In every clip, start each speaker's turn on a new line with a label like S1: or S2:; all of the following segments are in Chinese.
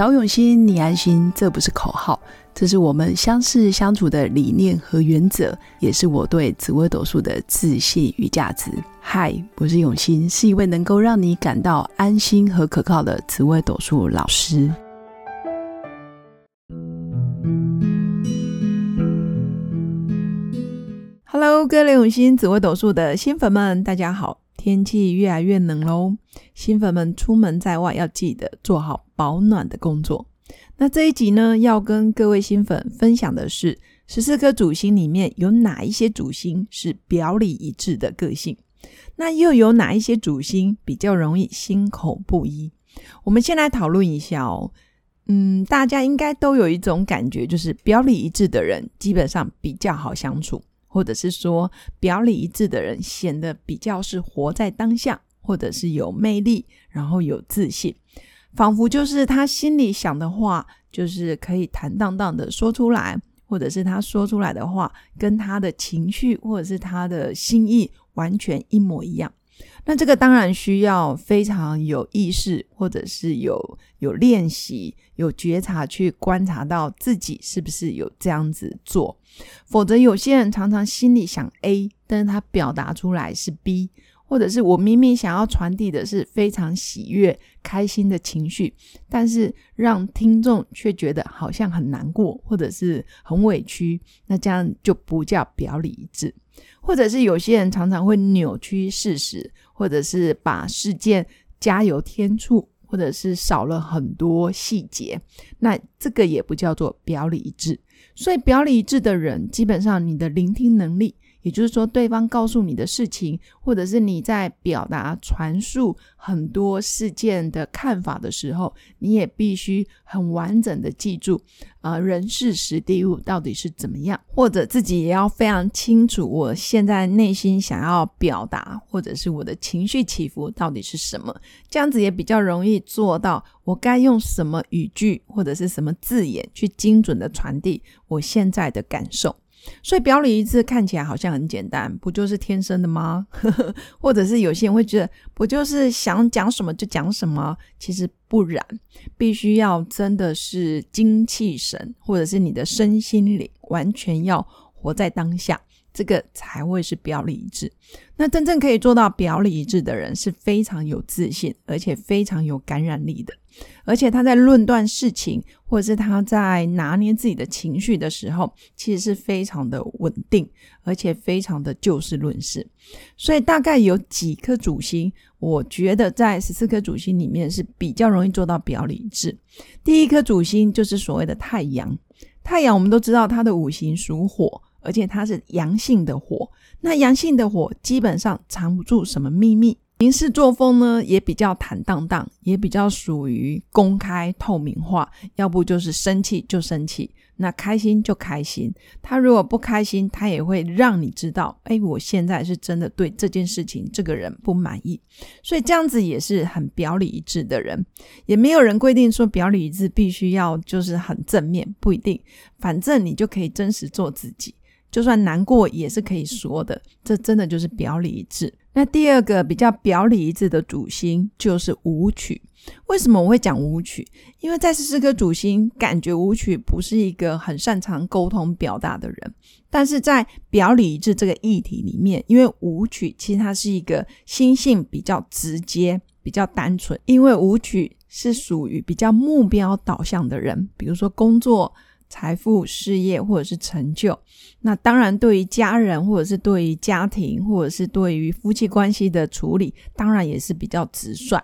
S1: 找永新，你安心，这不是口号，这是我们相识相处的理念和原则，也是我对紫微斗数的自信与价值。嗨，我是永新，是一位能够让你感到安心和可靠的紫微斗数老师。Hello，各位永新紫微斗数的新粉们，大家好！天气越来越冷喽，新粉们出门在外要记得做好保暖的工作。那这一集呢，要跟各位新粉分享的是十四颗主星里面有哪一些主星是表里一致的个性，那又有哪一些主星比较容易心口不一？我们先来讨论一下哦。嗯，大家应该都有一种感觉，就是表里一致的人基本上比较好相处。或者是说表里一致的人显得比较是活在当下，或者是有魅力，然后有自信，仿佛就是他心里想的话，就是可以坦荡荡的说出来，或者是他说出来的话跟他的情绪或者是他的心意完全一模一样。那这个当然需要非常有意识，或者是有有练习、有觉察去观察到自己是不是有这样子做，否则有些人常常心里想 A，但是他表达出来是 B。或者是我明明想要传递的是非常喜悦、开心的情绪，但是让听众却觉得好像很难过，或者是很委屈，那这样就不叫表里一致。或者是有些人常常会扭曲事实，或者是把事件加油添醋，或者是少了很多细节，那这个也不叫做表里一致。所以表里一致的人，基本上你的聆听能力。也就是说，对方告诉你的事情，或者是你在表达、传述很多事件的看法的时候，你也必须很完整的记住，啊，人事时地物到底是怎么样，或者自己也要非常清楚，我现在内心想要表达，或者是我的情绪起伏到底是什么，这样子也比较容易做到，我该用什么语句或者是什么字眼去精准的传递我现在的感受。所以表里一致看起来好像很简单，不就是天生的吗？或者是有些人会觉得，不就是想讲什么就讲什么？其实不然，必须要真的是精气神，或者是你的身心灵完全要活在当下。这个才会是表里一致。那真正可以做到表里一致的人，是非常有自信，而且非常有感染力的。而且他在论断事情，或者是他在拿捏自己的情绪的时候，其实是非常的稳定，而且非常的就事论事。所以大概有几颗主星，我觉得在十四颗主星里面是比较容易做到表里一致。第一颗主星就是所谓的太阳。太阳我们都知道，它的五行属火。而且它是阳性的火，那阳性的火基本上藏不住什么秘密，行事作风呢也比较坦荡荡，也比较属于公开透明化。要不就是生气就生气，那开心就开心。他如果不开心，他也会让你知道，哎，我现在是真的对这件事情这个人不满意。所以这样子也是很表里一致的人，也没有人规定说表里一致必须要就是很正面，不一定，反正你就可以真实做自己。就算难过也是可以说的，这真的就是表里一致。那第二个比较表里一致的主星就是舞曲。为什么我会讲舞曲？因为在十四颗主星，感觉舞曲不是一个很擅长沟通表达的人，但是在表里一致这个议题里面，因为舞曲其实它是一个心性比较直接、比较单纯，因为舞曲是属于比较目标导向的人，比如说工作。财富、事业或者是成就，那当然对于家人或者是对于家庭或者是对于夫妻关系的处理，当然也是比较直率。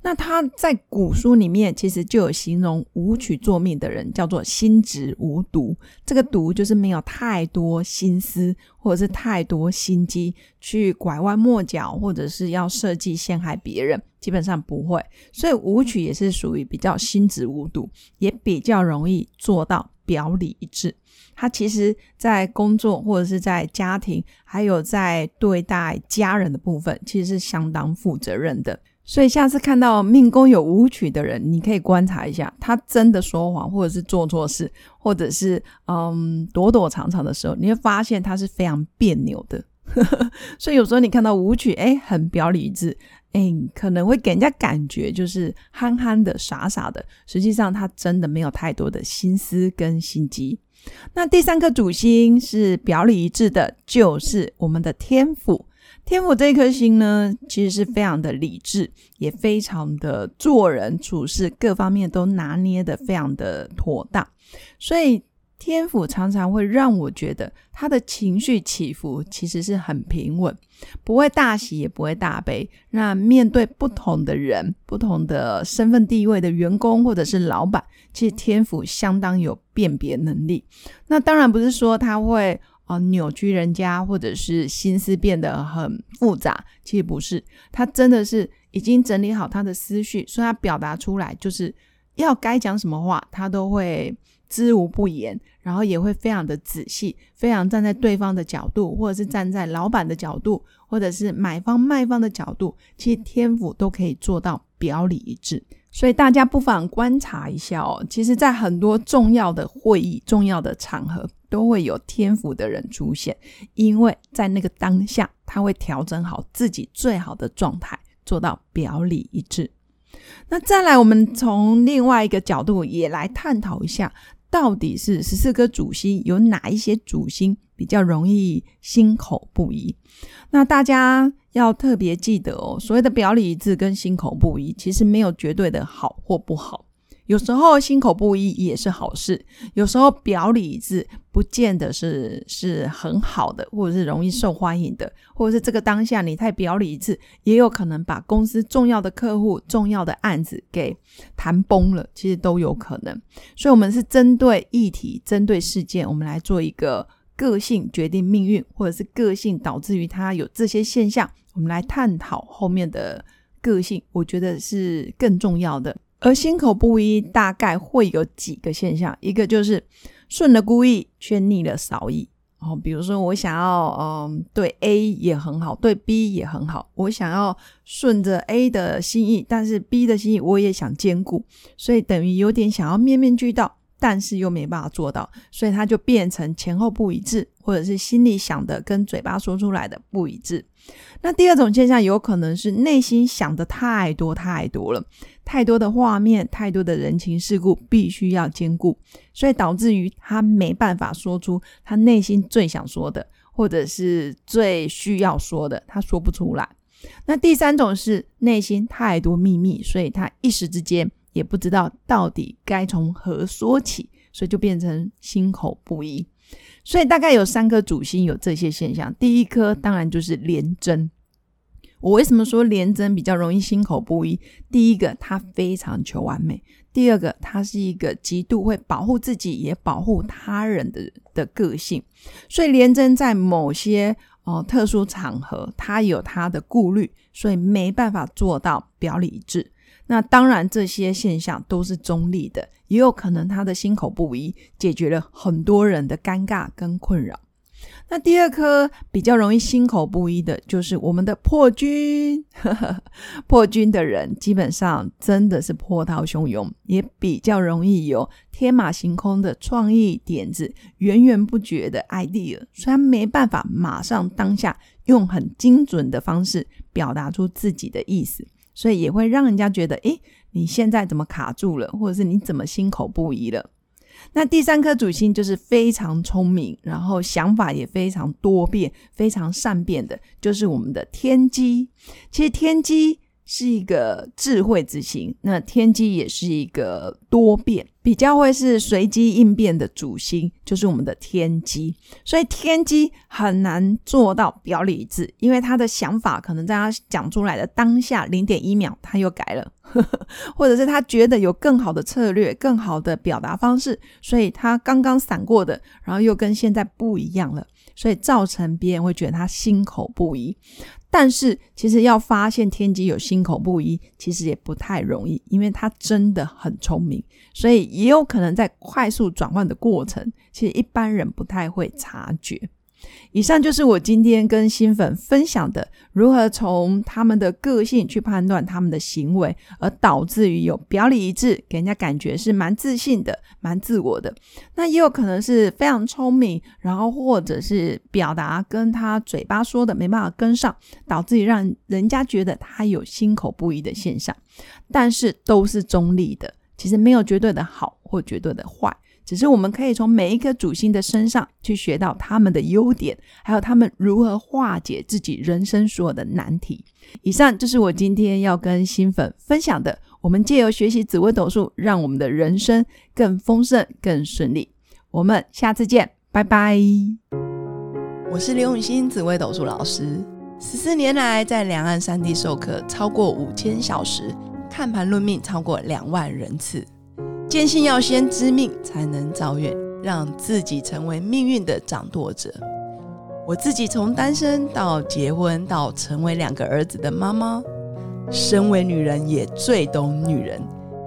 S1: 那他在古书里面其实就有形容武曲作命的人叫做心直无毒，这个毒就是没有太多心思或者是太多心机去拐弯抹角，或者是要设计陷害别人，基本上不会。所以武曲也是属于比较心直无毒，也比较容易做到。表里一致，他其实在工作或者是在家庭，还有在对待家人的部分，其实是相当负责任的。所以下次看到命宫有舞曲的人，你可以观察一下，他真的说谎，或者是做错事，或者是嗯躲躲藏藏的时候，你会发现他是非常别扭的。所以有时候你看到舞曲，哎，很表里一致，哎，可能会给人家感觉就是憨憨的、傻傻的，实际上他真的没有太多的心思跟心机。那第三颗主星是表里一致的，就是我们的天府。天府这颗星呢，其实是非常的理智，也非常的做人处事各方面都拿捏的非常的妥当，所以天府常常会让我觉得他的情绪起伏其实是很平稳，不会大喜也不会大悲。那面对不同的人、不同的身份地位的员工或者是老板，其实天府相当有辨别能力。那当然不是说他会。啊，扭曲人家，或者是心思变得很复杂，其实不是，他真的是已经整理好他的思绪，所以他表达出来就是要该讲什么话，他都会知无不言，然后也会非常的仔细，非常站在对方的角度，或者是站在老板的角度，或者是买方卖方的角度，其实天赋都可以做到表里一致。所以大家不妨观察一下哦，其实，在很多重要的会议、重要的场合，都会有天赋的人出现，因为在那个当下，他会调整好自己最好的状态，做到表里一致。那再来，我们从另外一个角度也来探讨一下，到底是十四颗主星有哪一些主星比较容易心口不一？那大家。要特别记得哦，所谓的表里一致跟心口不一，其实没有绝对的好或不好。有时候心口不一也是好事，有时候表里一致不见得是是很好的，或者是容易受欢迎的，或者是这个当下你太表里一致，也有可能把公司重要的客户、重要的案子给谈崩了，其实都有可能。所以，我们是针对议题、针对事件，我们来做一个个性决定命运，或者是个性导致于他有这些现象。我们来探讨后面的个性，我觉得是更重要的。而心口不一，大概会有几个现象，一个就是顺了故意，却逆了少意。哦，比如说我想要，嗯，对 A 也很好，对 B 也很好，我想要顺着 A 的心意，但是 B 的心意我也想兼顾，所以等于有点想要面面俱到。但是又没办法做到，所以它就变成前后不一致，或者是心里想的跟嘴巴说出来的不一致。那第二种现象有可能是内心想的太多太多了，太多的画面，太多的人情世故必须要兼顾，所以导致于他没办法说出他内心最想说的，或者是最需要说的，他说不出来。那第三种是内心太多秘密，所以他一时之间。也不知道到底该从何说起，所以就变成心口不一。所以大概有三颗主星有这些现象。第一颗当然就是廉贞。我为什么说廉贞比较容易心口不一？第一个，他非常求完美；第二个，他是一个极度会保护自己也保护他人的的个性。所以廉贞在某些哦特殊场合，他有他的顾虑，所以没办法做到表里一致。那当然，这些现象都是中立的，也有可能他的心口不一，解决了很多人的尴尬跟困扰。那第二颗比较容易心口不一的，就是我们的破军。破军的人基本上真的是波涛汹涌，也比较容易有天马行空的创意点子，源源不绝的 idea。虽然没办法马上当下用很精准的方式表达出自己的意思。所以也会让人家觉得，诶，你现在怎么卡住了，或者是你怎么心口不一了？那第三颗主星就是非常聪明，然后想法也非常多变、非常善变的，就是我们的天机。其实天机。是一个智慧之星，那天机也是一个多变，比较会是随机应变的主星，就是我们的天机。所以天机很难做到表里一致，因为他的想法可能在他讲出来的当下零点一秒他又改了，或者是他觉得有更好的策略、更好的表达方式，所以他刚刚闪过的，然后又跟现在不一样了，所以造成别人会觉得他心口不一。但是，其实要发现天机有心口不一，其实也不太容易，因为他真的很聪明，所以也有可能在快速转换的过程，其实一般人不太会察觉。以上就是我今天跟新粉分享的，如何从他们的个性去判断他们的行为，而导致于有表里一致，给人家感觉是蛮自信的、蛮自我的。那也有可能是非常聪明，然后或者是表达跟他嘴巴说的没办法跟上，导致于让人家觉得他有心口不一的现象。但是都是中立的，其实没有绝对的好或绝对的坏。只是我们可以从每一颗主星的身上去学到他们的优点，还有他们如何化解自己人生所有的难题。以上就是我今天要跟新粉分享的。我们借由学习紫微斗数，让我们的人生更丰盛、更顺利。我们下次见，拜拜。我是刘永新，紫微斗数老师。十四年来，在两岸三地授课超过五千小时，看盘论命超过两万人次。坚信要先知命，才能造运，让自己成为命运的掌舵者。我自己从单身到结婚，到成为两个儿子的妈妈，身为女人也最懂女人。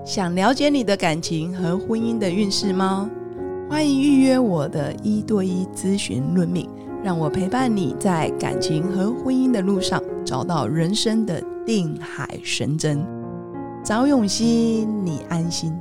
S1: 想了解你的感情和婚姻的运势吗？欢迎预约我的一对一咨询论命，让我陪伴你在感情和婚姻的路上，找到人生的定海神针。找永熙，你安心。